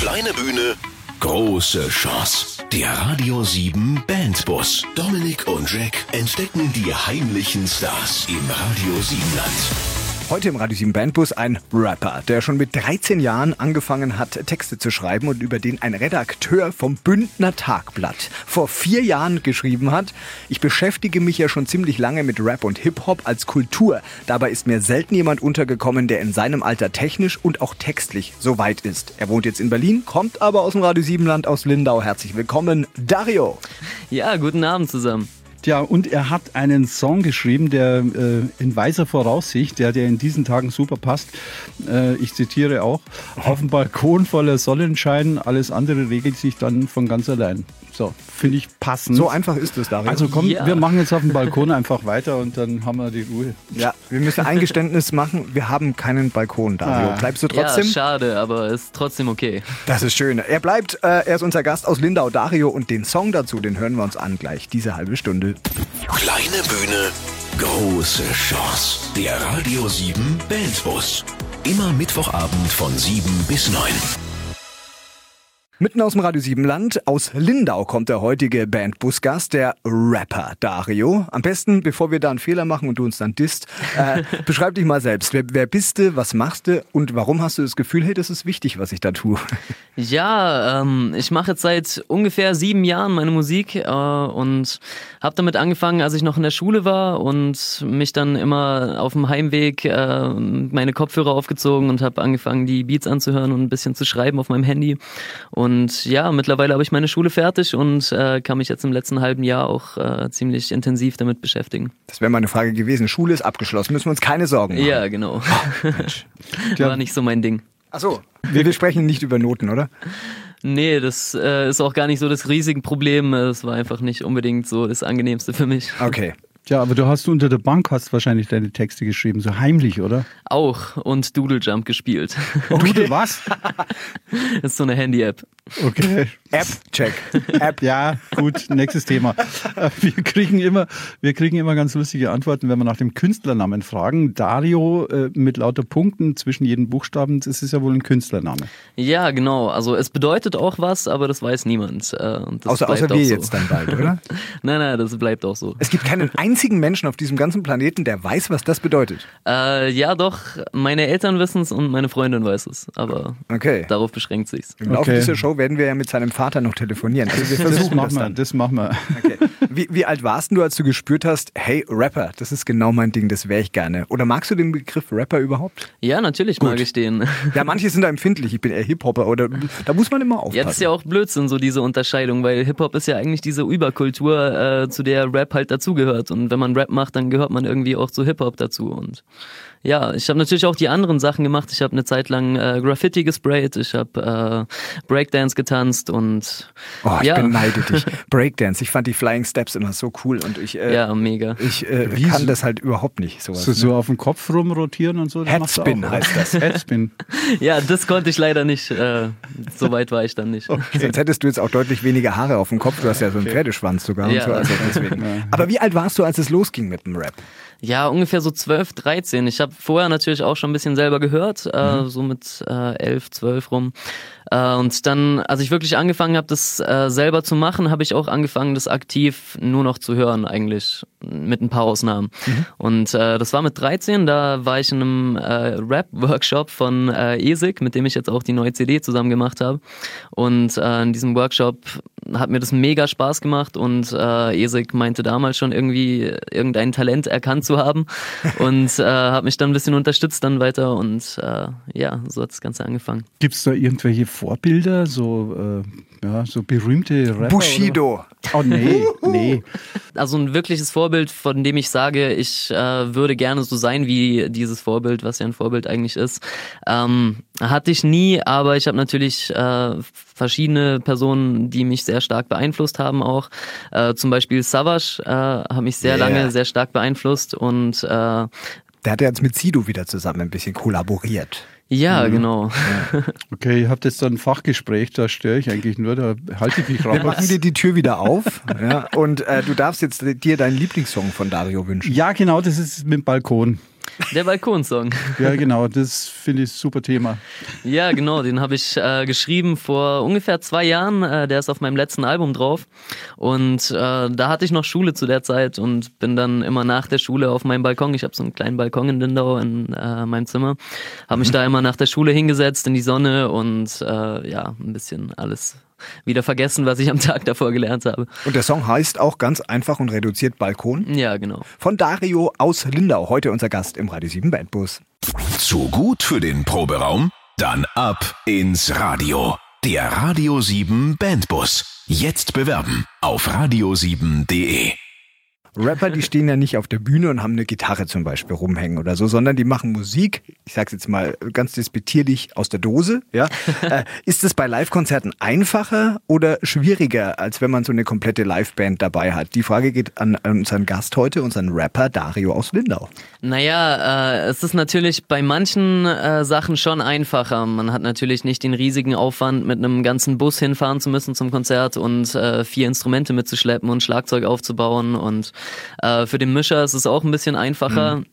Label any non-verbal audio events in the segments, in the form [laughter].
Kleine Bühne, große Chance. Der Radio 7 Bandbus. Dominik und Jack entdecken die heimlichen Stars im Radio 7 Land. Heute im Radio 7 Bandbus ein Rapper, der schon mit 13 Jahren angefangen hat, Texte zu schreiben und über den ein Redakteur vom Bündner Tagblatt vor vier Jahren geschrieben hat. Ich beschäftige mich ja schon ziemlich lange mit Rap und Hip-Hop als Kultur. Dabei ist mir selten jemand untergekommen, der in seinem Alter technisch und auch textlich so weit ist. Er wohnt jetzt in Berlin, kommt aber aus dem Radio 7 Land aus Lindau. Herzlich willkommen, Dario. Ja, guten Abend zusammen. Ja, und er hat einen Song geschrieben, der äh, in weiser Voraussicht, der der in diesen Tagen super passt. Äh, ich zitiere auch: Auf dem Balkon voller Sonnenschein, alles andere regelt sich dann von ganz allein. So, finde ich passend. So einfach ist es, Dario. Also komm, ja. wir machen jetzt auf dem Balkon einfach weiter und dann haben wir die Ruhe. Ja, wir müssen ein Geständnis machen, wir haben keinen Balkon, Dario. Ah. Bleibst du trotzdem? Ja, schade, aber ist trotzdem okay. Das ist schön. Er bleibt, äh, er ist unser Gast aus Lindau, Dario, und den Song dazu, den hören wir uns an gleich, diese halbe Stunde. Kleine Bühne, große Chance. Der Radio 7 Bandbus. Immer Mittwochabend von 7 bis 9. Mitten aus dem Radio 7 Land, aus Lindau kommt der heutige Bandbusgast, der Rapper Dario. Am besten, bevor wir da einen Fehler machen und du uns dann disst, äh, [laughs] beschreib dich mal selbst. Wer, wer, bist du, was machst du und warum hast du das Gefühl, hey, das ist wichtig, was ich da tue? [laughs] Ja, ähm, ich mache jetzt seit ungefähr sieben Jahren meine Musik äh, und habe damit angefangen, als ich noch in der Schule war und mich dann immer auf dem Heimweg äh, meine Kopfhörer aufgezogen und habe angefangen, die Beats anzuhören und ein bisschen zu schreiben auf meinem Handy. Und und ja, mittlerweile habe ich meine Schule fertig und äh, kann mich jetzt im letzten halben Jahr auch äh, ziemlich intensiv damit beschäftigen. Das wäre meine Frage gewesen. Schule ist abgeschlossen, müssen wir uns keine Sorgen machen. Ja, genau. Oh. [laughs] War nicht so mein Ding. Ach so, wir, wir sprechen nicht über Noten, oder? Nee, das äh, ist auch gar nicht so das riesige Problem. Es war einfach nicht unbedingt so das Angenehmste für mich. Okay. Ja, aber du hast unter der Bank hast wahrscheinlich deine Texte geschrieben, so heimlich, oder? Auch und Doodle Jump gespielt. [laughs] Okay. Doodle was? [laughs] das ist so eine Handy-App. Okay. [laughs] App, check. App. Ja, gut, nächstes Thema. Äh, wir kriegen immer, wir kriegen immer ganz lustige Antworten, wenn wir nach dem Künstlernamen fragen. Dario äh, mit lauter Punkten zwischen jedem Buchstaben, das ist ja wohl ein Künstlername. Ja, genau. Also es bedeutet auch was, aber das weiß niemand. Äh, außer außer wir so. jetzt dann bald, oder? nein, nein, das bleibt auch so. Es gibt keinen einzigen Menschen auf diesem ganzen Planeten, der weiß, was das bedeutet. Äh, ja, doch. Meine Eltern wissen es und meine Freundin weiß es. Aber okay. darauf beschränkt sich's. Im Laufe okay. dieser Show werden wir ja mit seinem Vater noch telefonieren. Also wir versuchen das, das dann. Das machen wir. Okay. Wie, wie, alt warst du, als du gespürt hast, hey, Rapper, das ist genau mein Ding, das wäre ich gerne. Oder magst du den Begriff Rapper überhaupt? Ja, natürlich Gut. mag ich den. [laughs] Ja, manche sind da empfindlich. Ich bin eher Hip-Hopper oder da muss man immer aufpassen. Ja, das ist ja auch Blödsinn, so diese Unterscheidung, weil Hip-Hop ist ja eigentlich diese Überkultur, äh, zu der Rap halt dazugehört. Und wenn man Rap macht, dann gehört man irgendwie auch zu Hip-Hop dazu. Und ja, ich habe natürlich auch die anderen Sachen gemacht. Ich habe eine Zeit lang äh, Graffiti gesprayt, ich habe äh, Breakdance getanzt und Oh, ich ja. beneide dich. [laughs] Breakdance, ich fand die Flying Steps immer so cool und ich äh, Ja, mega. Ich äh, kann das halt überhaupt nicht sowas. So, ne? so auf dem Kopf rumrotieren und so. Headspin auch, heißt das. [laughs] Headspin. [laughs] ja, das konnte ich leider nicht. Äh, so weit war ich dann nicht. Okay. Sonst hättest du jetzt auch deutlich weniger Haare auf dem Kopf. Du hast ja so einen okay. Pferdeschwanz sogar ja. und so. Also deswegen. Ja. Aber wie alt warst du, als es losging mit dem Rap? Ja, ungefähr so 12, 13. Ich habe vorher natürlich auch schon ein bisschen selber gehört, äh, mhm. so mit äh, 11, 12 rum. Äh, und dann, als ich wirklich angefangen habe, das äh, selber zu machen, habe ich auch angefangen, das aktiv nur noch zu hören, eigentlich mit ein paar Ausnahmen. Mhm. Und äh, das war mit 13, da war ich in einem Rap-Workshop von ESIC, mit dem ich jetzt auch die neue CD zusammen gemacht habe. Und in diesem Workshop hat mir das mega Spaß gemacht und ESIC meinte damals schon irgendwie irgendein Talent erkannt zu haben [laughs] und hat mich dann ein bisschen unterstützt dann weiter und ja, so hat das Ganze angefangen. Gibt es da irgendwelche Vorbilder, so, äh, ja, so berühmte Rapper? Bushido. Oh nee, [laughs] nee. Also ein wirkliches Vorbild, von dem ich sage, ich äh, würde gerne so sein wie dieses Vorbild, was ja ein Vorbild eigentlich ist, ähm, hatte ich nie, aber ich habe natürlich äh, verschiedene Personen, die mich sehr stark beeinflusst haben auch. Äh, zum Beispiel Savage äh, hat mich sehr yeah. lange sehr stark beeinflusst und äh, der hat ja jetzt mit Sido wieder zusammen ein bisschen kollaboriert. Ja, mhm. genau. Ja. [laughs] Okay, ihr habt jetzt ein Fachgespräch, da störe ich eigentlich nur, da halte ich mich raus. Wir machen dir die Tür wieder auf [laughs] ja, und äh, du darfst jetzt dir deinen Lieblingssong von Dario wünschen. Ja, genau, das ist mit dem Balkon. Der Balkonsong. Ja, genau, das finde ich super Thema. Ja, genau, den habe ich äh, geschrieben vor ungefähr zwei Jahren. Äh, der ist auf meinem letzten Album drauf. Und äh, da hatte ich noch Schule zu der Zeit und bin dann immer nach der Schule auf meinem Balkon. Ich habe so einen kleinen Balkon in Lindau in äh, meinem Zimmer. Habe mich [laughs] da immer nach der Schule hingesetzt in die Sonne und äh, ja, ein bisschen alles wieder vergessen, was ich am Tag davor gelernt habe. Und der Song heißt auch ganz einfach und reduziert Balkon. Ja, genau. Von Dario aus Lindau, heute unser Gast im Radio 7 Bandbus. Zu gut für den Proberaum? Dann ab ins Radio. Der Radio 7 Bandbus. Jetzt bewerben auf radio7.de. Rapper, die stehen ja nicht auf der Bühne und haben eine Gitarre zum Beispiel rumhängen oder so, sondern die machen Musik, ich sag's jetzt mal ganz despektierlich, aus der Dose. Ja? [laughs] äh, ist es bei Live-Konzerten einfacher oder schwieriger, als wenn man so eine komplette Liveband dabei hat? Die Frage geht an, unseren Gast heute, unseren Rapper Dario aus Lindau. Naja, äh, es ist natürlich bei manchen äh, Sachen schon einfacher. Man hat natürlich nicht den riesigen Aufwand, mit einem ganzen Bus hinfahren zu müssen zum Konzert und äh, vier Instrumente mitzuschleppen und Schlagzeug aufzubauen und äh, für den Mischer ist es auch ein bisschen einfacher. Mhm.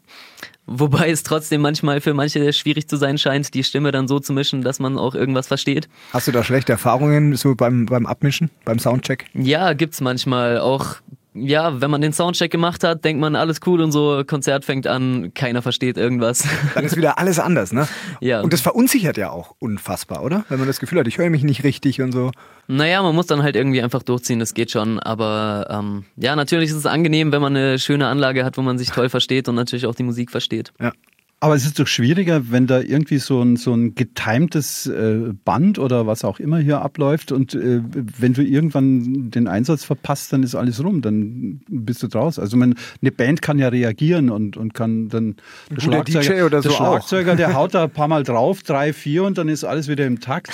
Wobei es trotzdem manchmal für manche schwierig zu sein scheint, die Stimme dann so zu mischen, dass man auch irgendwas versteht. Hast du da schlechte Erfahrungen so beim, beim Abmischen, beim Soundcheck? Ja, gibt's manchmal. Auch ja, wenn man den Soundcheck gemacht hat, denkt man, alles cool und so, Konzert fängt an, keiner versteht irgendwas. [laughs] Dann ist wieder alles anders, ne? Ja. Und das verunsichert ja auch unfassbar, oder? Wenn man das Gefühl hat, ich höre mich nicht richtig und so. Naja, man muss dann halt irgendwie einfach durchziehen, das geht schon. Aber ähm, ja, natürlich ist es angenehm, wenn man eine schöne Anlage hat, wo man sich toll versteht und natürlich auch die Musik versteht. Ja. Aber es ist doch schwieriger, wenn da irgendwie so ein, so ein getimtes äh, Band oder was auch immer hier abläuft und äh, wenn du irgendwann den Einsatz verpasst, dann ist alles rum, dann bist du draus. Also man, eine Band kann ja reagieren und, und kann dann der Schlagzeuger, oder so der, Schlagzeuger der haut da ein paar Mal drauf, drei, vier und dann ist alles wieder im Takt.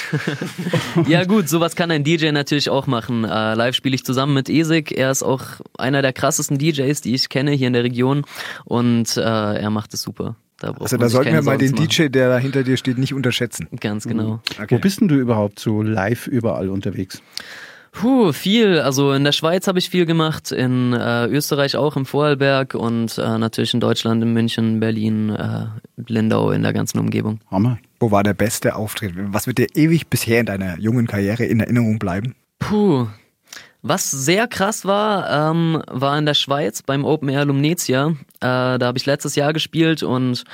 [laughs] ja gut, sowas kann ein DJ natürlich auch machen. Äh, live spiele ich zusammen mit Esik. Er ist auch einer der krassesten DJs, die ich kenne hier in der Region und äh, er macht es super. Da also da sollten wir mal den machen. DJ, der da hinter dir steht, nicht unterschätzen. Ganz genau. Mhm. Okay. Wo bist denn du überhaupt so live überall unterwegs? Puh, viel. Also in der Schweiz habe ich viel gemacht, in äh, Österreich auch im Vorarlberg und äh, natürlich in Deutschland, in München, Berlin, äh, Lindau, in der ganzen Umgebung. Hammer. Wo war der beste Auftritt? Was wird dir ewig bisher in deiner jungen Karriere in Erinnerung bleiben? Puh, was sehr krass war, ähm, war in der Schweiz beim Open Air Lumnezia. Äh, da habe ich letztes Jahr gespielt und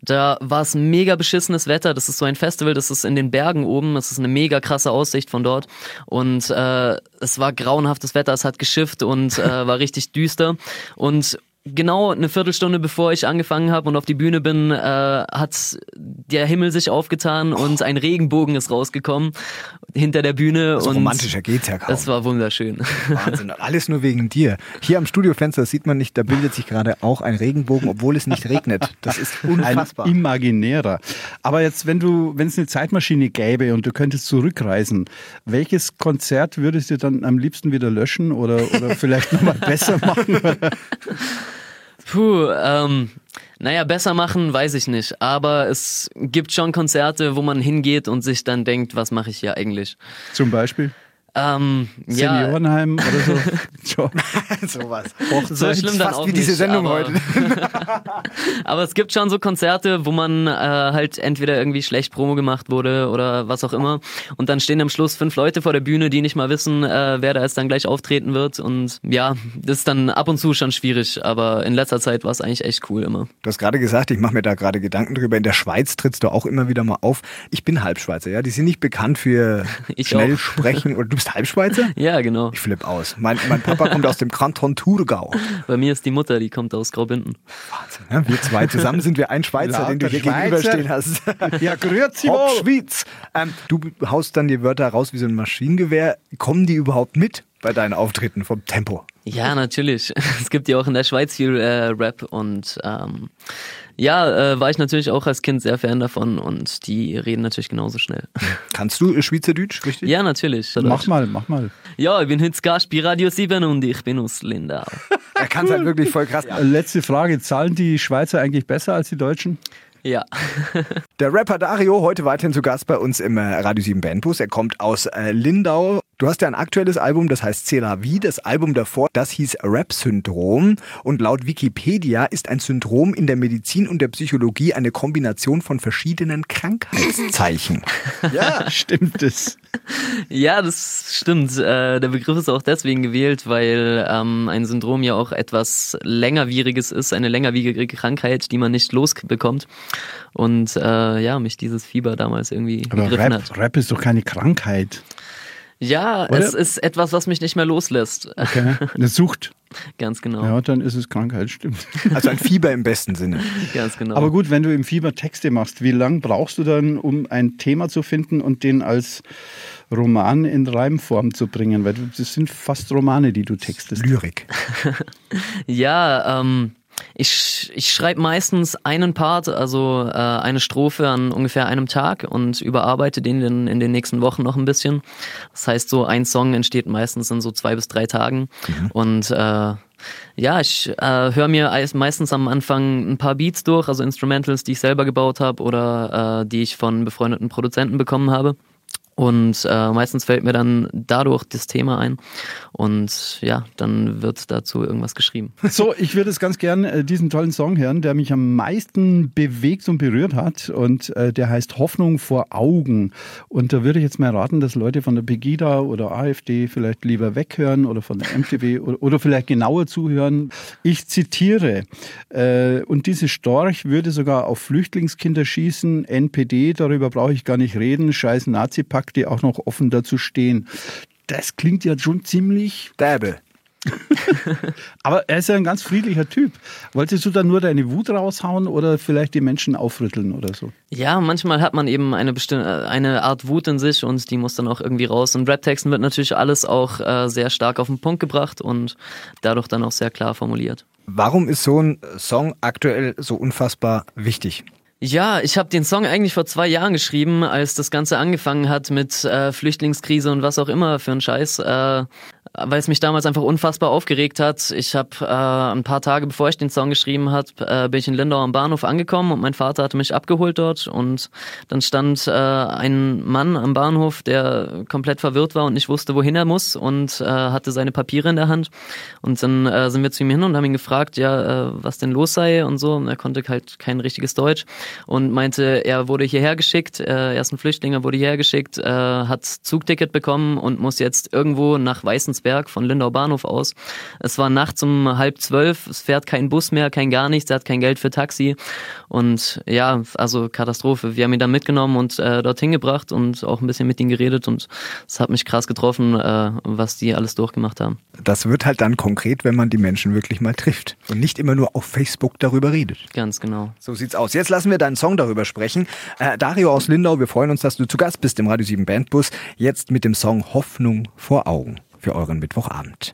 da war es mega beschissenes Wetter. Das ist so ein Festival, das ist in den Bergen oben. Das ist eine mega krasse Aussicht von dort. Und äh, es war grauenhaftes Wetter, es hat geschifft und äh, war richtig düster. Und genau eine Viertelstunde bevor ich angefangen habe und auf die Bühne bin, äh, hat der Himmel sich aufgetan und ein Regenbogen ist rausgekommen hinter der Bühne. Also und romantischer geht's ja kaum. Das war wunderschön. Wahnsinn. [laughs] Alles nur wegen dir. Hier am Studiofenster sieht man nicht, da bildet sich gerade auch ein Regenbogen, obwohl es nicht regnet. Das ist unfassbar. Ein imaginärer. Aber jetzt, wenn du, wenn es eine Zeitmaschine gäbe und du könntest zurückreisen, welches Konzert würdest du dann am liebsten wieder löschen oder, oder vielleicht nochmal [laughs] besser machen? [laughs] Puh, ähm, naja, besser machen weiß ich nicht. Aber es gibt schon Konzerte, wo man hingeht und sich dann denkt, was mache ich hier eigentlich? Zum Beispiel? Ähm, Seniorenheim ja. oder so. [laughs] [laughs] Sowas. So schlimm dann fast auch wie diese nicht, Sendung aber, heute. [laughs] aber es gibt schon so Konzerte, wo man äh, halt entweder irgendwie schlecht Promo gemacht wurde oder was auch immer. Und dann stehen am Schluss fünf Leute vor der Bühne, die nicht mal wissen, äh, wer da jetzt dann gleich auftreten wird. Und ja, das ist dann ab und zu schon schwierig. Aber in letzter Zeit war es eigentlich echt cool immer. Du hast gerade gesagt, ich mache mir da gerade Gedanken drüber. In der Schweiz trittst du auch immer wieder mal auf. Ich bin Halbschweizer, ja. Die sind nicht bekannt für schnell auch. sprechen. Oder du bist Halbschweizer? [laughs] Ja, genau. Ich flipp aus. Mein, mein Papa kommt aus dem Kanton Thurgau. Bei mir ist die Mutter, die kommt aus Graubünden. Wahnsinn. Ja, wir zwei zusammen sind wir ein Schweizer, Lauter den du hier Schweizer. gegenüberstehen hast. [laughs] Ja, grüezi Hopp, Schweiz. Ähm, du haust dann die Wörter raus wie so ein Maschinengewehr. Kommen die überhaupt mit bei deinen Auftritten vom Tempo? Ja, natürlich. [laughs] Es gibt ja auch in der Schweiz viel äh, Rap und ähm, ja, äh, war ich natürlich auch als Kind sehr Fan davon und die reden natürlich genauso schnell. [laughs] Kannst du Schweizerdeutsch, richtig? Ja, natürlich. Mach mal, mach mal. Ja, ich bin heute Gast bei Radio 7 und ich bin aus Lindau. [laughs] er kann es halt wirklich voll krass. Ja. Letzte Frage, zahlen die Schweizer eigentlich besser als die Deutschen? Ja. Der Rapper Dario, heute weiterhin zu Gast bei uns im Radio 7 Bandbus. Er kommt aus äh, Lindau. Du hast ja ein aktuelles Album, das heißt C'est Vie. Das Album davor, das hieß Rap-Syndrom. Und laut Wikipedia ist ein Syndrom in der Medizin und der Psychologie eine Kombination von verschiedenen Krankheitszeichen. [laughs] ja, stimmt es. Ja, das stimmt. Äh, der Begriff ist auch deswegen gewählt, weil ähm, ein Syndrom ja auch etwas längerwieriges ist, eine längerwierige Krankheit, die man nicht losbekommt. Und äh, ja, mich dieses Fieber damals irgendwie Aber gegriffen Rap, hat. Rap ist doch keine Krankheit. Ja, Oder? es ist etwas, was mich nicht mehr loslässt. Okay. [laughs] Eine Sucht. Ganz genau. Ja, dann ist es Krankheit, stimmt. Also ein Fieber im besten Sinne. Ganz genau. Aber gut, wenn du im Fieber Texte machst, wie lang brauchst du dann, um ein Thema zu finden und den als Roman in Reimform zu bringen? Weil das sind fast Romane, die du textest. Lyrik. [laughs] Ja, ähm, ich, ich schreibe meistens einen Part, also äh, eine Strophe an ungefähr einem Tag und überarbeite den dann in den nächsten Wochen noch ein bisschen. Das heißt, so ein Song entsteht meistens in so zwei bis drei Tagen. Und äh, ja, ich äh, höre mir eis- meistens am Anfang ein paar Beats durch, also Instrumentals, die ich selber gebaut habe oder äh, die ich von befreundeten Produzenten bekommen habe. Und äh, meistens fällt mir dann dadurch das Thema ein. Und ja, dann wird dazu irgendwas geschrieben. [laughs] So, ich würde es ganz gern äh, diesen tollen Song hören, der mich am meisten bewegt und berührt hat. Und äh, der heißt Hoffnung vor Augen. Und da würde ich jetzt mal raten, dass Leute von der Pegida oder AfD vielleicht lieber weghören oder von der MTV oder, oder vielleicht genauer zuhören. Ich zitiere, äh, und diese Storch würde sogar auf Flüchtlingskinder schießen. NPD, darüber brauche ich gar nicht reden. Scheiß Nazi-Pakt, die auch noch offen dazu stehen. Das klingt ja schon ziemlich Däbe. [laughs] aber er ist ja ein ganz friedlicher Typ. Wolltest du dann nur deine Wut raushauen oder vielleicht die Menschen aufrütteln oder so? Ja, manchmal hat man eben eine bestimmte, eine Art Wut in sich und die muss dann auch irgendwie raus. In Rap-Texten wird natürlich alles auch äh, sehr stark auf den Punkt gebracht und dadurch dann auch sehr klar formuliert. Warum ist so ein Song aktuell so unfassbar wichtig? Ja, ich habe den Song eigentlich vor zwei Jahren geschrieben, als das Ganze angefangen hat mit äh, Flüchtlingskrise und was auch immer für ein Scheiß, äh, weil es mich damals einfach unfassbar aufgeregt hat. Ich habe äh, ein paar Tage bevor ich den Song geschrieben habe, äh, bin ich in Lindau am Bahnhof angekommen und mein Vater hatte mich abgeholt dort und dann stand äh, ein Mann am Bahnhof, der komplett verwirrt war und nicht wusste, wohin er muss und äh, hatte seine Papiere in der Hand und dann äh, sind wir zu ihm hin und haben ihn gefragt, ja, äh, was denn los sei und so. Und er konnte halt kein richtiges Deutsch und meinte, er wurde hierher geschickt, äh, er ist ein Flüchtling, er wurde hierher geschickt, äh, hat Zugticket bekommen und muss jetzt irgendwo nach Weißensberg von Lindau Bahnhof aus. Es war nachts um halb zwölf, es fährt kein Bus mehr, kein gar nichts, er hat kein Geld für Taxi und ja, also Katastrophe. Wir haben ihn dann mitgenommen und äh, dorthin gebracht und auch ein bisschen mit ihm geredet und es hat mich krass getroffen, äh, was die alles durchgemacht haben. Das wird halt dann konkret, wenn man die Menschen wirklich mal trifft und nicht immer nur auf Facebook darüber redet. Ganz genau. So sieht's aus. Jetzt lassen wir deinen Song darüber sprechen. Äh, Dario aus Lindau, wir freuen uns, dass du zu Gast bist im Radio 7 Bandbus. Jetzt mit dem Song Hoffnung vor Augen für euren Mittwochabend.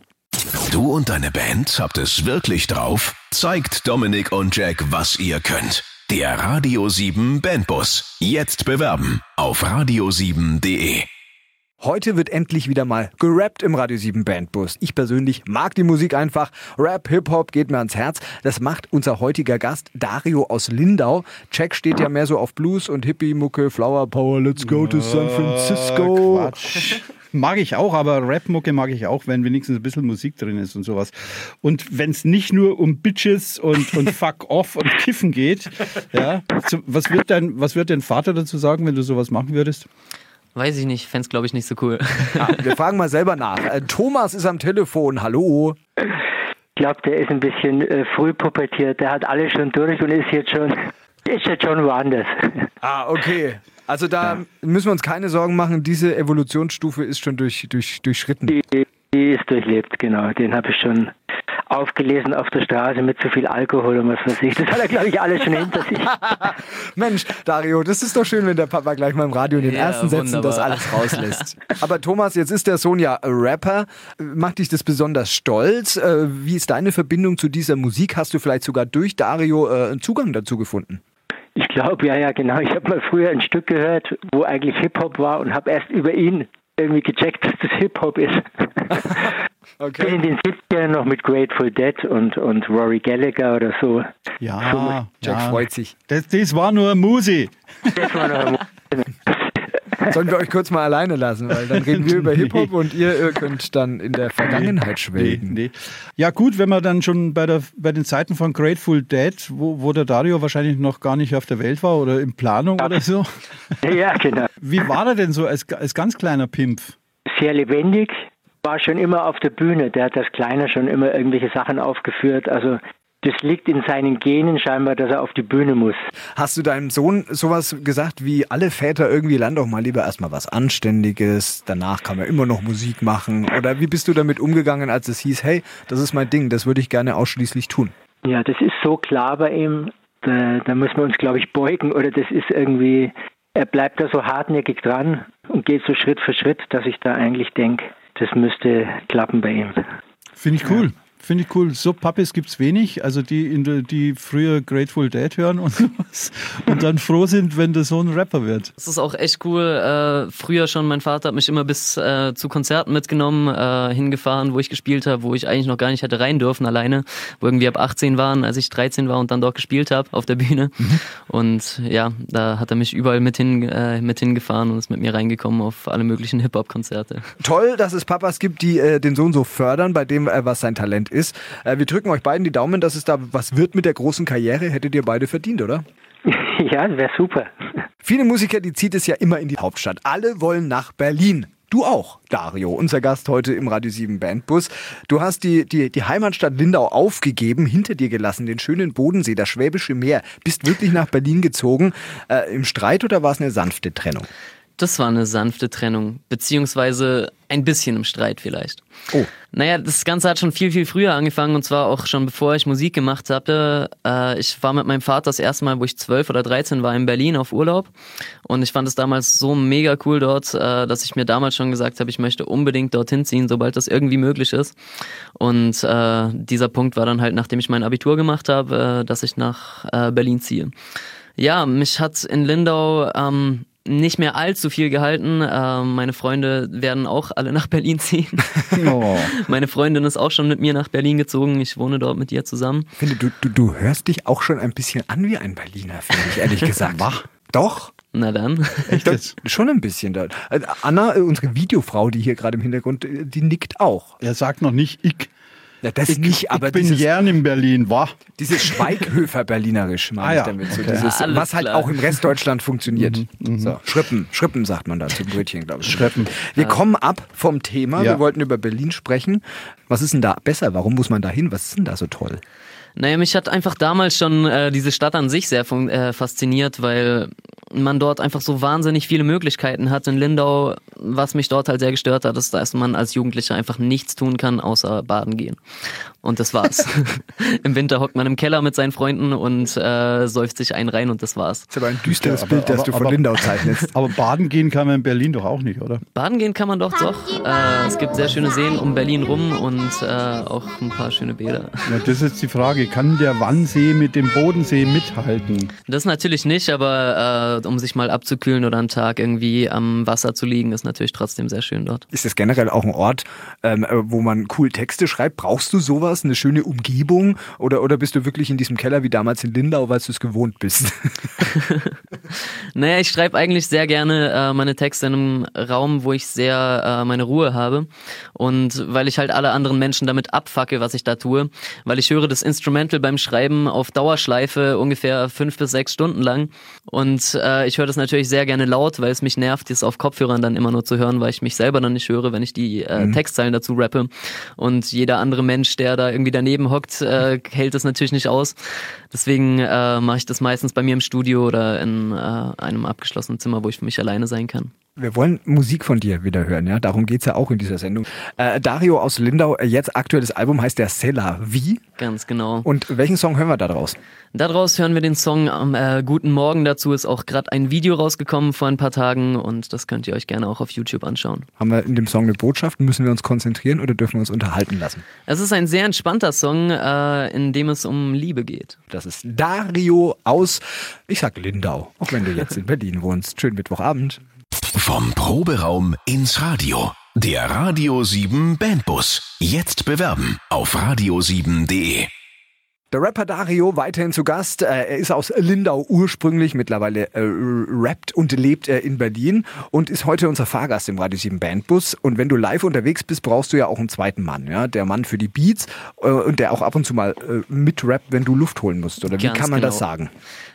Du und deine Band habt es wirklich drauf? Zeigt Dominik und Jack, was ihr könnt. Der Radio 7 Bandbus. Jetzt bewerben auf radio7.de. Heute wird endlich wieder mal gerappt im Radio 7 Bandbus. Ich persönlich mag die Musik einfach. Rap, Hip-Hop geht mir ans Herz. Das macht unser heutiger Gast Dario aus Lindau. Jack steht ja mehr so auf Blues und Hippie-Mucke, Flower Power, Let's go to San Francisco. Quatsch. Mag ich auch, aber Rap-Mucke mag ich auch, wenn wenigstens ein bisschen Musik drin ist und sowas. Und wenn es nicht nur um Bitches und, und [laughs] Fuck off und Kiffen geht, ja, so, was, wird dein, was wird dein Vater dazu sagen, wenn du sowas machen würdest? Weiß ich nicht, fänd's glaube ich nicht so cool. [laughs] Ja, wir fragen mal selber nach. Äh, Thomas ist am Telefon. Hallo. Ich glaube, der ist ein bisschen äh, früh pubertiert. Der hat alles schon durch und ist jetzt schon, ist jetzt schon woanders. Ah, okay. Also da müssen wir uns keine Sorgen machen. Diese Evolutionsstufe ist schon durch, durch, durchschritten. Die, die ist durchlebt, genau. Den habe ich schon aufgelesen auf der Straße mit zu viel Alkohol und was weiß ich. Das hat er, glaube ich, alles schon hinter sich. [laughs] Mensch, Dario, das ist doch schön, wenn der Papa gleich mal im Radio in den Ja, ersten Sätzen das alles rauslässt. [laughs] Aber Thomas, jetzt ist der Sohn ja Rapper. Macht dich das besonders stolz? Äh, Wie ist deine Verbindung zu dieser Musik? Hast du vielleicht sogar durch Dario äh, einen Zugang dazu gefunden? Ich glaube, ja, ja, genau. Ich habe mal früher ein Stück gehört, wo eigentlich Hip-Hop war und habe erst über ihn irgendwie gecheckt, dass das Hip-Hop ist. [laughs] Bin in den 70ern noch mit Grateful Dead und, und Rory Gallagher oder so. Ja, Jack ja. freut sich. Das, das war nur Musi. Das war noch [laughs] Sollen wir euch kurz mal alleine lassen, weil dann reden wir [laughs] über Hip-Hop nee. und ihr könnt dann in der Vergangenheit schwelgen. Nee, nee. Ja gut, wenn man dann schon bei, der, bei den Zeiten von Grateful Dead, wo, wo der Dario wahrscheinlich noch gar nicht auf der Welt war oder in Planung ja. oder so. Ja, genau. [laughs] Wie war er denn so als, als ganz kleiner Pimp? Sehr lebendig, war schon immer auf der Bühne. Der hat das Kleine schon immer irgendwelche Sachen aufgeführt. Also das liegt in seinen Genen scheinbar, dass er auf die Bühne muss. Hast du deinem Sohn sowas gesagt wie alle Väter irgendwie lern doch mal lieber erstmal was Anständiges, danach kann man immer noch Musik machen? Oder wie bist du damit umgegangen, als es hieß, hey, das ist mein Ding, das würde ich gerne ausschließlich tun? Ja, das ist so klar bei ihm, da, da muss man uns, glaube ich, beugen oder das ist irgendwie, er bleibt da so hartnäckig dran und geht so Schritt für Schritt, dass ich da eigentlich denke, das müsste klappen bei ihm. Finde ich cool. Ja. Finde ich cool. So Puppets gibt es wenig, also die, in die früher Grateful Dead hören und [laughs] sowas und dann froh sind, wenn der Sohn Rapper wird. Das ist auch echt cool. Äh, früher schon, mein Vater hat mich immer bis äh, zu Konzerten mitgenommen, äh, hingefahren, wo ich gespielt habe, wo ich eigentlich noch gar nicht hätte rein dürfen alleine, wo irgendwie ab 18 waren, als ich 13 war und dann dort gespielt habe auf der Bühne. Mhm. Und ja, da hat er mich überall mit, hin, äh, mit hingefahren und ist mit mir reingekommen auf alle möglichen Hip-Hop-Konzerte. Toll, dass es Papas gibt, die äh, den Sohn so fördern, bei dem, äh, was sein Talent ist. Äh, wir drücken euch beiden die Daumen, dass es da was wird mit der großen Karriere. Hättet ihr beide verdient, oder? [laughs] Ja, wäre super. Viele Musiker, die zieht es ja immer in die Hauptstadt. Alle wollen nach Berlin. Du auch, Dario, unser Gast heute im Radio 7 Bandbus. Du hast die, die, die Heimatstadt Lindau aufgegeben, hinter dir gelassen, den schönen Bodensee, das Schwäbische Meer. Bist wirklich nach Berlin gezogen. Äh, Im Streit oder war es eine sanfte Trennung? Das war eine sanfte Trennung, beziehungsweise ein bisschen im Streit vielleicht. Oh. Naja, das Ganze hat schon viel, viel früher angefangen und zwar auch schon bevor ich Musik gemacht hatte. Äh, ich war mit meinem Vater das erste Mal, wo ich zwölf oder dreizehn war, in Berlin auf Urlaub und ich fand es damals so mega cool dort, äh, dass ich mir damals schon gesagt habe, ich möchte unbedingt dorthin ziehen, sobald das irgendwie möglich ist. Und äh, dieser Punkt war dann halt, nachdem ich mein Abitur gemacht habe, dass ich nach Berlin ziehe. Ja, mich hat in Lindau ähm, nicht mehr allzu viel gehalten. Äh, meine Freunde werden auch alle nach Berlin ziehen. [laughs] Oh. Meine Freundin ist auch schon mit mir nach Berlin gezogen. Ich wohne dort mit ihr zusammen. Ich finde, du, du, du hörst dich auch schon ein bisschen an wie ein Berliner, finde ich, ehrlich [laughs] gesagt. Wach. Doch. Na dann. Echt jetzt? [laughs] Schon ein bisschen dort. Äh, Anna, unsere Videofrau, die hier gerade im Hintergrund, äh, die nickt auch. Er sagt noch nicht ich. Ja, das ich, nicht, aber ich bin dieses, gern in Berlin, war. Dieses [laughs] Schweighöfer-Berlinerisch meine ah, ja. ich damit. So okay. dieses, was halt auch im Rest Deutschland funktioniert. Mhm, mhm. so, Schrippen, Schrippen sagt man da zum Brötchen, glaube ich. Schrippen. Wir kommen ab vom Thema. Ja. Wir wollten über Berlin sprechen. Was ist denn da besser? Warum muss man da hin? Was ist denn da so toll? Naja, mich hat einfach damals schon äh, diese Stadt an sich sehr äh, fasziniert, weil man dort einfach so wahnsinnig viele Möglichkeiten hat. In Lindau, was mich dort halt sehr gestört hat, ist, dass man als Jugendlicher einfach nichts tun kann, außer baden gehen. Und das war's. [laughs] Im Winter hockt man im Keller mit seinen Freunden und äh, säuft sich einen rein und das war's. Das ist aber ein düsteres ja, aber, Bild, das aber, du von aber, Lindau zeichnest. Aber baden gehen kann man in Berlin doch auch nicht, oder? Baden gehen kann man doch doch. Äh, es gibt sehr schöne Seen um Berlin rum und äh, auch ein paar schöne Bäder. Ja, das ist jetzt die Frage. Kann der Wannsee mit dem Bodensee mithalten? Das natürlich nicht, aber äh, um sich mal abzukühlen oder einen Tag irgendwie am Wasser zu liegen, ist natürlich trotzdem sehr schön dort. Ist das generell auch ein Ort, ähm, wo man cool Texte schreibt? Brauchst du sowas, eine schöne Umgebung? Oder, oder bist du wirklich in diesem Keller wie damals in Lindau, weil du es gewohnt bist? [laughs] naja, ich schreibe eigentlich sehr gerne äh, meine Texte in einem Raum, wo ich sehr äh, meine Ruhe habe. Und weil ich halt alle anderen Menschen damit abfacke, was ich da tue. Weil ich höre das Instrumental beim Schreiben auf Dauerschleife ungefähr fünf bis sechs Stunden lang. Und äh, ich höre das natürlich sehr gerne laut, weil es mich nervt, das auf Kopfhörern dann immer nur zu hören, weil ich mich selber dann nicht höre, wenn ich die äh, mhm. Textzeilen dazu rappe. Und jeder andere Mensch, der da irgendwie daneben hockt, äh, hält das natürlich nicht aus. Deswegen äh, mache ich das meistens bei mir im Studio oder in äh, einem abgeschlossenen Zimmer, wo ich für mich alleine sein kann. Wir wollen Musik von dir wieder hören, ja. Darum geht's ja auch in dieser Sendung. Äh, Dario aus Lindau, äh, jetzt aktuelles Album heißt der Seller. Wie? Ganz genau. Und welchen Song hören wir da draus? Daraus hören wir den Song am äh, Guten Morgen. Dazu ist auch gerade ein Video rausgekommen vor ein paar Tagen und das könnt ihr euch gerne auch auf YouTube anschauen. Haben wir in dem Song eine Botschaft? Müssen wir uns konzentrieren oder dürfen wir uns unterhalten lassen? Es ist ein sehr entspannter Song, äh, in dem es um Liebe geht. Das ist Dario aus, ich sag Lindau, auch wenn du jetzt in [laughs] Berlin wohnst. Schönen Mittwochabend. Vom Proberaum ins Radio. Der Radio 7 Bandbus. Jetzt bewerben auf radio7.de. Der Rapper Dario weiterhin zu Gast. Äh, er ist aus Lindau ursprünglich, mittlerweile äh, rappt und lebt er in Berlin und ist heute unser Fahrgast im Radio 7 Bandbus. Und wenn du live unterwegs bist, brauchst du ja auch einen zweiten Mann. Ja? Der Mann für die Beats äh, und der auch ab und zu mal äh, mitrappt, wenn du Luft holen musst. Oder wie Ganz kann man genau. das sagen?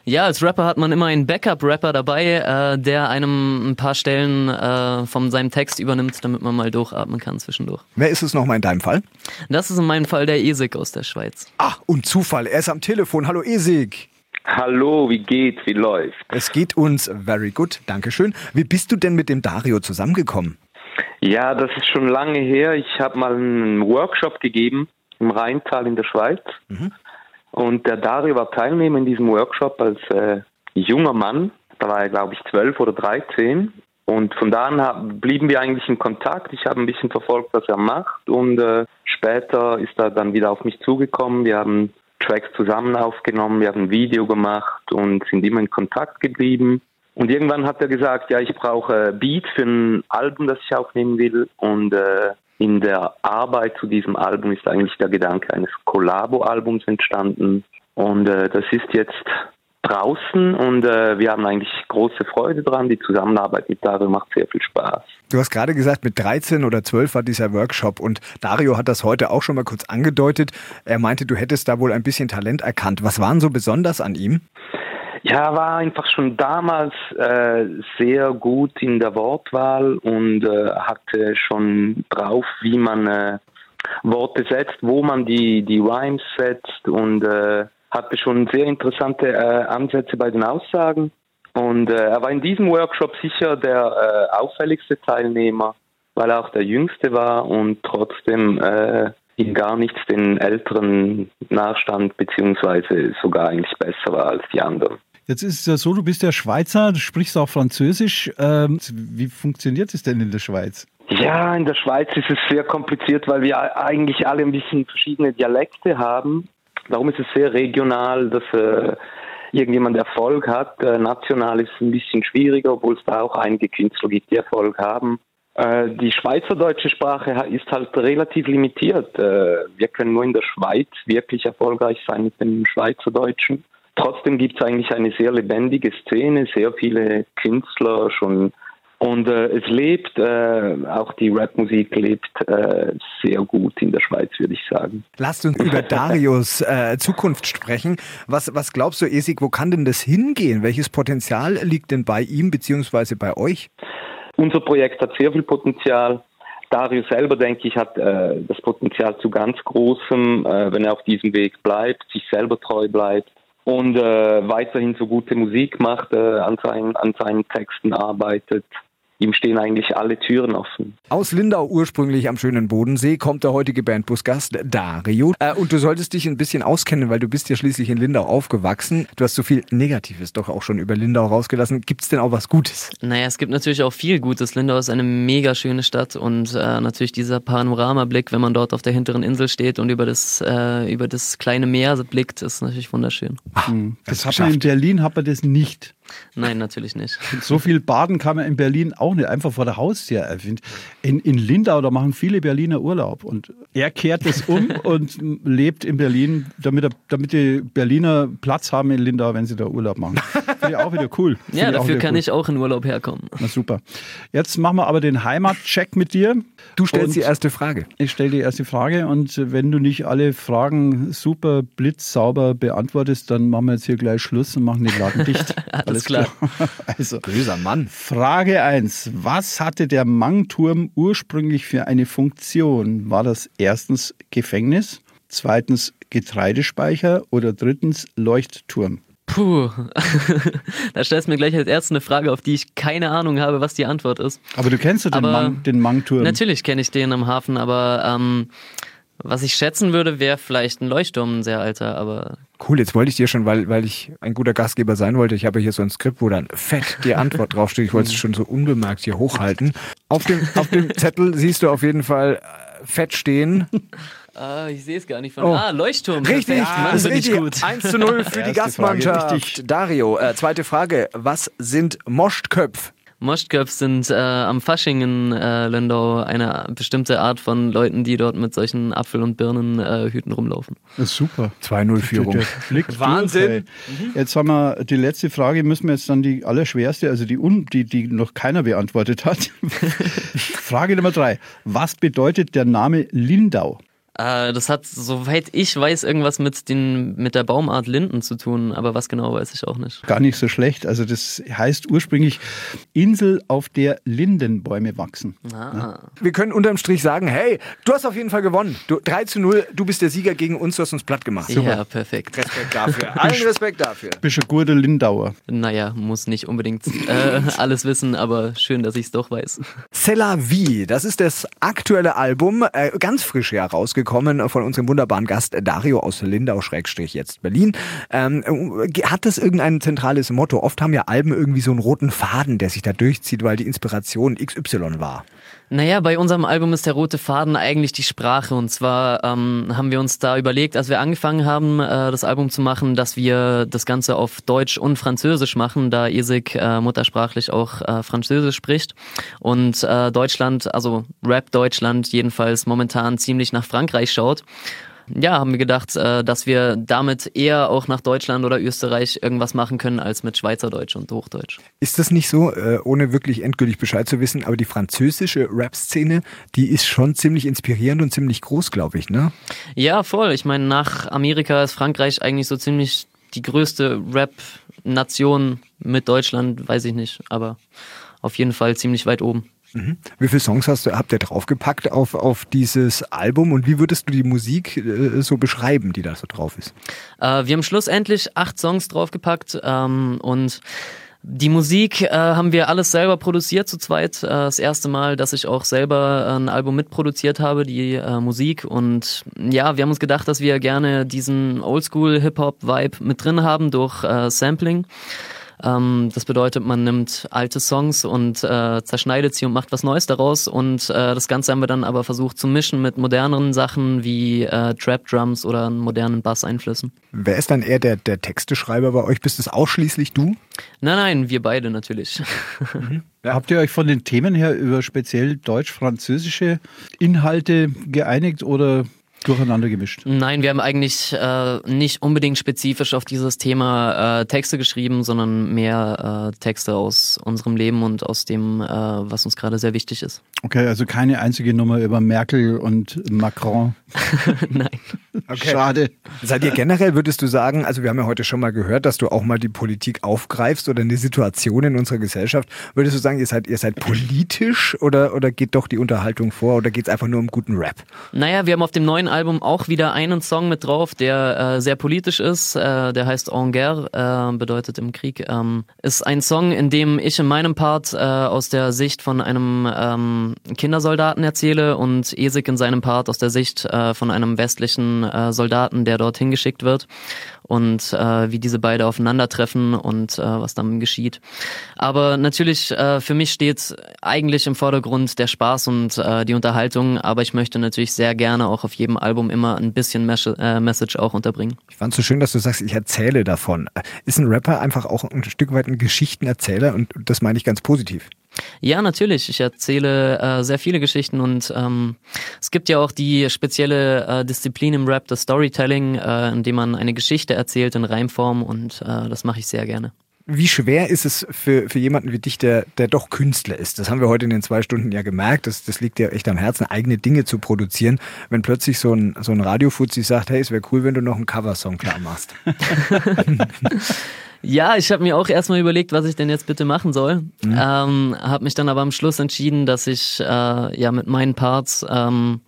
Ja, als Rapper hat man immer einen Backup-Rapper dabei, äh, der einem ein paar Stellen äh, von seinem Text übernimmt, damit man mal durchatmen kann zwischendurch. Wer ist es nochmal in deinem Fall? Das ist in meinem Fall der Esig aus der Schweiz. Ah, und Zufall, er ist am Telefon. Hallo Esig. Hallo, wie geht's, wie läuft's? Es geht uns very good, Dankeschön. Wie bist du denn mit dem Dario zusammengekommen? Ja, das ist schon lange her. Ich habe mal einen Workshop gegeben im Rheintal in der Schweiz. Mhm. Und der Dario war Teilnehmer in diesem Workshop als äh, junger Mann. Da war er, glaube ich, zwölf oder dreizehn. Und von da an blieben wir eigentlich in Kontakt. Ich habe ein bisschen verfolgt, was er macht. Und äh, später ist er dann wieder auf mich zugekommen. Wir haben Tracks zusammen aufgenommen, wir haben ein Video gemacht und sind immer in Kontakt geblieben. Und irgendwann hat er gesagt, ja, ich brauche Beat für ein Album, das ich aufnehmen will. Und äh, in der Arbeit zu diesem Album ist eigentlich der Gedanke eines Collabo-Albums entstanden. Und äh, das ist jetzt draußen und äh, wir haben eigentlich große Freude dran. Die Zusammenarbeit mit Dario macht sehr viel Spaß. Du hast gerade gesagt, mit 13 oder 12 war dieser Workshop und Dario hat das heute auch schon mal kurz angedeutet. Er meinte, du hättest da wohl ein bisschen Talent erkannt. Was waren so besonders an ihm? Ja, war einfach schon damals äh, sehr gut in der Wortwahl und äh, hatte schon drauf, wie man äh, Worte setzt, wo man die, die Rhymes setzt und äh, hatte schon sehr interessante äh, Ansätze bei den Aussagen. Und äh, er war in diesem Workshop sicher der äh, auffälligste Teilnehmer, weil er auch der jüngste war und trotzdem äh, ihm gar nichts den Älteren nachstand, beziehungsweise sogar eigentlich besser war als die anderen. Jetzt ist es ja so, du bist ja Schweizer, du sprichst auch Französisch. Ähm, wie funktioniert es denn in der Schweiz? Ja, in der Schweiz ist es sehr kompliziert, weil wir eigentlich alle ein bisschen verschiedene Dialekte haben. Darum ist es sehr regional, dass äh, irgendjemand Erfolg hat. Äh, national ist es ein bisschen schwieriger, obwohl es da auch einige Künstler gibt, die Erfolg haben. Äh, die schweizerdeutsche Sprache ist halt relativ limitiert. Äh, wir können nur in der Schweiz wirklich erfolgreich sein mit dem Schweizerdeutschen. Trotzdem gibt es eigentlich eine sehr lebendige Szene, sehr viele Künstler schon. Und äh, es lebt, äh, auch die Rapmusik lebt äh, sehr gut in der Schweiz, würde ich sagen. Lasst uns über Darius [laughs] äh, Zukunft sprechen. Was, was glaubst du, Esig, wo kann denn das hingehen? Welches Potenzial liegt denn bei ihm bzw. bei euch? Unser Projekt hat sehr viel Potenzial. Darius selber, denke ich, hat äh, das Potenzial zu ganz großem, äh, wenn er auf diesem Weg bleibt, sich selber treu bleibt und äh, weiterhin so gute Musik macht, äh, an, seinen, an seinen Texten arbeitet ihm stehen eigentlich alle Türen offen. Aus Lindau ursprünglich am schönen Bodensee kommt der heutige Bandbusgast Dario. Äh, und du solltest dich ein bisschen auskennen, weil du bist ja schließlich in Lindau aufgewachsen. Du hast so viel Negatives doch auch schon über Lindau rausgelassen. Gibt es denn auch was Gutes? Naja, es gibt natürlich auch viel Gutes. Lindau ist eine mega schöne Stadt und äh, natürlich dieser Panoramablick, wenn man dort auf der hinteren Insel steht und über das, äh, über das kleine Meer blickt, ist natürlich wunderschön. Ach, das, das hat man in Berlin hat man das nicht. Nein, natürlich nicht. [laughs] So viel baden kann man in Berlin auch nicht einfach vor der Haustür erfinden. In, in Lindau, da machen viele Berliner Urlaub und er kehrt es um [laughs] und lebt in Berlin, damit, er, damit die Berliner Platz haben in Lindau, wenn sie da Urlaub machen. [laughs] Finde ich auch wieder cool. Finde ja, dafür kann cool. ich auch in Urlaub herkommen. Na super. Jetzt machen wir aber den Heimatcheck mit dir. Du stellst die erste Frage. Ich stelle die erste Frage und wenn du nicht alle Fragen super blitzsauber beantwortest, dann machen wir jetzt hier gleich Schluss und machen den Laden dicht. [laughs] Alles klar. [laughs] also, böser Mann. Frage 1. Was hatte der Mangturm ursprünglich für eine Funktion? War das erstens Gefängnis, zweitens Getreidespeicher oder drittens Leuchtturm? Puh, [laughs] da stellst du mir gleich als erstes eine Frage, auf die ich keine Ahnung habe, was die Antwort ist. Aber du kennst du den, Mang, den Mangturm? Natürlich kenne ich den am Hafen, aber ähm, was ich schätzen würde, wäre vielleicht ein Leuchtturm, ein sehr alter, aber. Cool, jetzt wollte ich dir schon, weil, weil ich ein guter Gastgeber sein wollte, ich habe hier so ein Skript, wo dann fett die Antwort draufsteht. Ich wollte es schon so unbemerkt hier hochhalten. Auf dem, auf dem Zettel siehst du auf jeden Fall äh, fett stehen. Ah, ich sehe es gar nicht von. Oh. Ah, Leuchtturm. Richtig, ja, das ist richtig. Gut. 1 zu 0 für die [laughs] Gastmannschaft. Dario, äh, zweite Frage. Was sind Moschköpf? Moschköpf sind äh, am Fasching in äh, Lindau eine bestimmte Art von Leuten, die dort mit solchen Apfel- und Birnenhüten äh, rumlaufen. Das ist super. 2-0-Führung. Wahnsinn. Durch, jetzt haben wir die letzte Frage, müssen wir jetzt dann die allerschwerste, also die, die, die noch keiner beantwortet hat. [laughs] Frage Nummer drei. Was bedeutet der Name Lindau? Äh, das hat, soweit ich weiß, irgendwas mit, den, mit der Baumart Linden zu tun, aber was genau weiß ich auch nicht. Gar nicht so schlecht. Also das heißt ursprünglich Insel, auf der Lindenbäume wachsen. Ah. Ja. Wir können unterm Strich sagen, hey, du hast auf jeden Fall gewonnen. Du, 3 zu 0, du bist der Sieger gegen uns, du hast uns platt gemacht. Super. Ja, perfekt. Respekt dafür. [laughs] Allen Respekt dafür. Du guter Lindauer? Naja, muss nicht unbedingt äh, [laughs] alles wissen, aber schön, dass ich es doch weiß. Cella Vie, das ist das aktuelle Album, äh, ganz frisch herausgekommen bekommen von unserem wunderbaren Gast Dario aus Lindau, Schrägstrich jetzt Berlin. Ähm, hat das irgendein zentrales Motto? Oft haben ja Alben irgendwie so einen roten Faden, der sich da durchzieht, weil die Inspiration XY war. Naja, bei unserem Album ist der rote Faden eigentlich die Sprache. Und zwar ähm, haben wir uns da überlegt, als wir angefangen haben, äh, das Album zu machen, dass wir das Ganze auf Deutsch und Französisch machen, da Isik äh, muttersprachlich auch äh, Französisch spricht. Und äh, Deutschland, also Rap Deutschland jedenfalls momentan ziemlich nach Frankreich schaut ja, haben wir gedacht, äh, dass wir damit eher auch nach Deutschland oder Österreich irgendwas machen können als mit Schweizerdeutsch und Hochdeutsch. Ist das nicht so, äh, ohne wirklich endgültig Bescheid zu wissen, aber die französische Rap-Szene, die ist schon ziemlich inspirierend und ziemlich groß, glaube ich, ne? Ja, voll. Ich meine, nach Amerika ist Frankreich eigentlich so ziemlich die größte Rap-Nation mit Deutschland, weiß ich nicht, aber auf jeden Fall ziemlich weit oben. Mhm. Wie viele Songs hast du, habt ihr draufgepackt auf, auf dieses Album und wie würdest du die Musik äh, so beschreiben, die da so drauf ist? Äh, wir haben schlussendlich acht Songs draufgepackt ähm, und die Musik äh, haben wir alles selber produziert zu zweit. Äh, das erste Mal, dass ich auch selber ein Album mitproduziert habe, die äh, Musik. Und ja, wir haben uns gedacht, dass wir gerne diesen Oldschool-Hip-Hop-Vibe mit drin haben durch äh, Sampling. Ähm, das bedeutet, man nimmt alte Songs und äh, zerschneidet sie und macht was Neues daraus. Und äh, das Ganze haben wir dann aber versucht zu mischen mit moderneren Sachen wie äh, Trap Drums oder modernen Bass-Einflüssen. Wer ist dann eher der, der Texteschreiber bei euch? Bist es ausschließlich du? Nein, nein, wir beide natürlich. [laughs] Mhm. Habt ihr euch von den Themen her über speziell deutsch-französische Inhalte geeinigt oder durcheinander gemischt? Nein, wir haben eigentlich äh, nicht unbedingt spezifisch auf dieses Thema äh, Texte geschrieben, sondern mehr äh, Texte aus unserem Leben und aus dem, äh, was uns gerade sehr wichtig ist. Okay, also keine einzige Nummer über Merkel und Macron. [laughs] Nein. Okay. Schade. Seid ihr generell, würdest du sagen, also wir haben ja heute schon mal gehört, dass du auch mal die Politik aufgreifst oder eine Situation in unserer Gesellschaft. Würdest du sagen, ihr seid, ihr seid politisch oder, oder geht doch die Unterhaltung vor oder geht es einfach nur um guten Rap? Naja, wir haben auf dem neuen Album auch wieder einen Song mit drauf, der äh, sehr politisch ist. Äh, der heißt En Guerre, äh, bedeutet im Krieg. Ähm, ist ein Song, in dem ich in meinem Part äh, aus der Sicht von einem ähm, Kindersoldaten erzähle und Esik in seinem Part aus der Sicht äh, von einem westlichen äh, Soldaten, der dorthin geschickt wird und äh, wie diese beide aufeinandertreffen und äh, was dann geschieht. Aber natürlich, äh, für mich steht eigentlich im Vordergrund der Spaß und äh, die Unterhaltung, aber ich möchte natürlich sehr gerne auch auf jedem Album immer ein bisschen Mes äh, Message auch unterbringen. Ich fand es so schön, dass du sagst, ich erzähle davon. Ist ein Rapper einfach auch ein Stück weit ein Geschichtenerzähler und das meine ich ganz positiv. Ja, natürlich. Ich erzähle äh, sehr viele Geschichten und ähm, es gibt ja auch die spezielle äh, Disziplin im Rap, das Storytelling, äh, in dem man eine Geschichte erzählt in Reimform und äh, das mache ich sehr gerne. Wie schwer ist es für, für jemanden wie dich, der, der doch Künstler ist? Das haben wir heute in den zwei Stunden ja gemerkt. Das, das liegt dir echt am Herzen, eigene Dinge zu produzieren. Wenn plötzlich so ein, so ein Radiofuzzi sagt, hey, es wäre cool, wenn du noch einen Coversong klar machst. [laughs] [laughs] Ja, ich habe mir auch erstmal überlegt, was ich denn jetzt bitte machen soll. Mhm. Ähm, habe mich dann aber am Schluss entschieden, dass ich äh, ja mit meinen Parts ähm,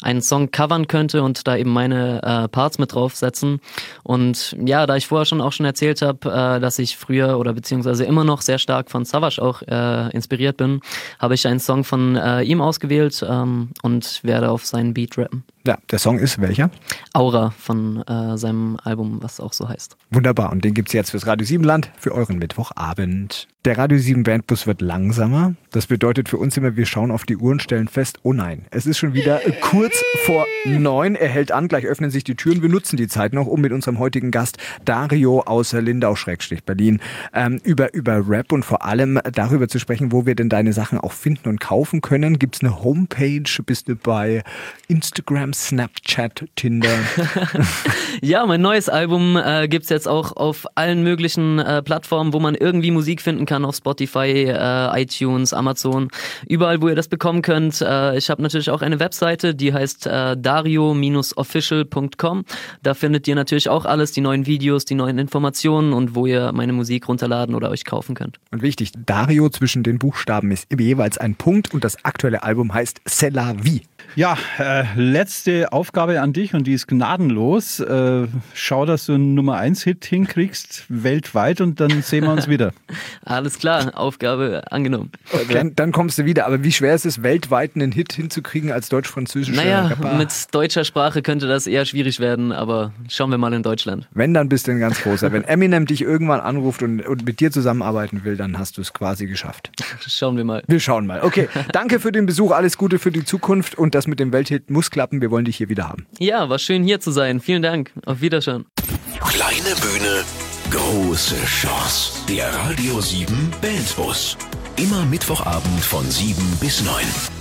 einen Song covern könnte und da eben meine äh, Parts mit draufsetzen. Und ja, da ich vorher schon auch schon erzählt habe, äh, dass ich früher oder beziehungsweise immer noch sehr stark von Savage auch äh, inspiriert bin, habe ich einen Song von äh, ihm ausgewählt ähm, und werde auf seinen Beat rappen. Ja, der Song ist welcher? Aura von äh, seinem Album, was auch so heißt. Wunderbar. Und den gibt es jetzt fürs Radio Siebenland für euren Mittwochabend. Der Radio 7 Bandbus wird langsamer. Das bedeutet für uns immer, wir schauen auf die Uhr und stellen fest, oh nein, es ist schon wieder kurz vor neun. Er hält an, gleich öffnen sich die Türen. Wir nutzen die Zeit noch, um mit unserem heutigen Gast Dario aus Lindau-Berlin ähm, über, über Rap und vor allem darüber zu sprechen, wo wir denn deine Sachen auch finden und kaufen können. Gibt es eine Homepage? Bist du bei Instagram, Snapchat, Tinder? [laughs] ja, mein neues Album äh, gibt es jetzt auch auf allen möglichen äh, Plattformen, wo man irgendwie Musik finden kann auf Spotify, äh, iTunes, Amazon, überall, wo ihr das bekommen könnt. Äh, ich habe natürlich auch eine Webseite, die heißt äh, dario-official.com. Da findet ihr natürlich auch alles, die neuen Videos, die neuen Informationen und wo ihr meine Musik runterladen oder euch kaufen könnt. Und wichtig, Dario zwischen den Buchstaben ist jeweils ein Punkt und das aktuelle Album heißt C'est la vie. Ja, äh, letzte Aufgabe an dich und die ist gnadenlos. Äh, schau, dass du einen Nummer 1 Hit hinkriegst weltweit und dann sehen wir uns [laughs] wieder. Alles klar, Aufgabe angenommen. Okay. Dann, dann, kommst du wieder. Aber wie schwer ist es, weltweit einen Hit hinzukriegen als deutsch-französischer Naja, Rapper? mit deutscher Sprache könnte das eher schwierig werden, aber schauen wir mal in Deutschland. Wenn, dann bist du ein ganz großer. Wenn Eminem dich irgendwann anruft und, und mit dir zusammenarbeiten will, dann hast du es quasi geschafft. Schauen wir mal. Wir schauen mal. Okay, danke für den Besuch, alles Gute für die Zukunft und das mit dem Welthit muss klappen. Wir wollen dich hier wieder haben. Ja, war schön hier zu sein. Vielen Dank. Auf Wiedersehen. Kleine Bühne, große Chance. Der Radio 7 Bandbus. Immer Mittwochabend von 7 bis 9.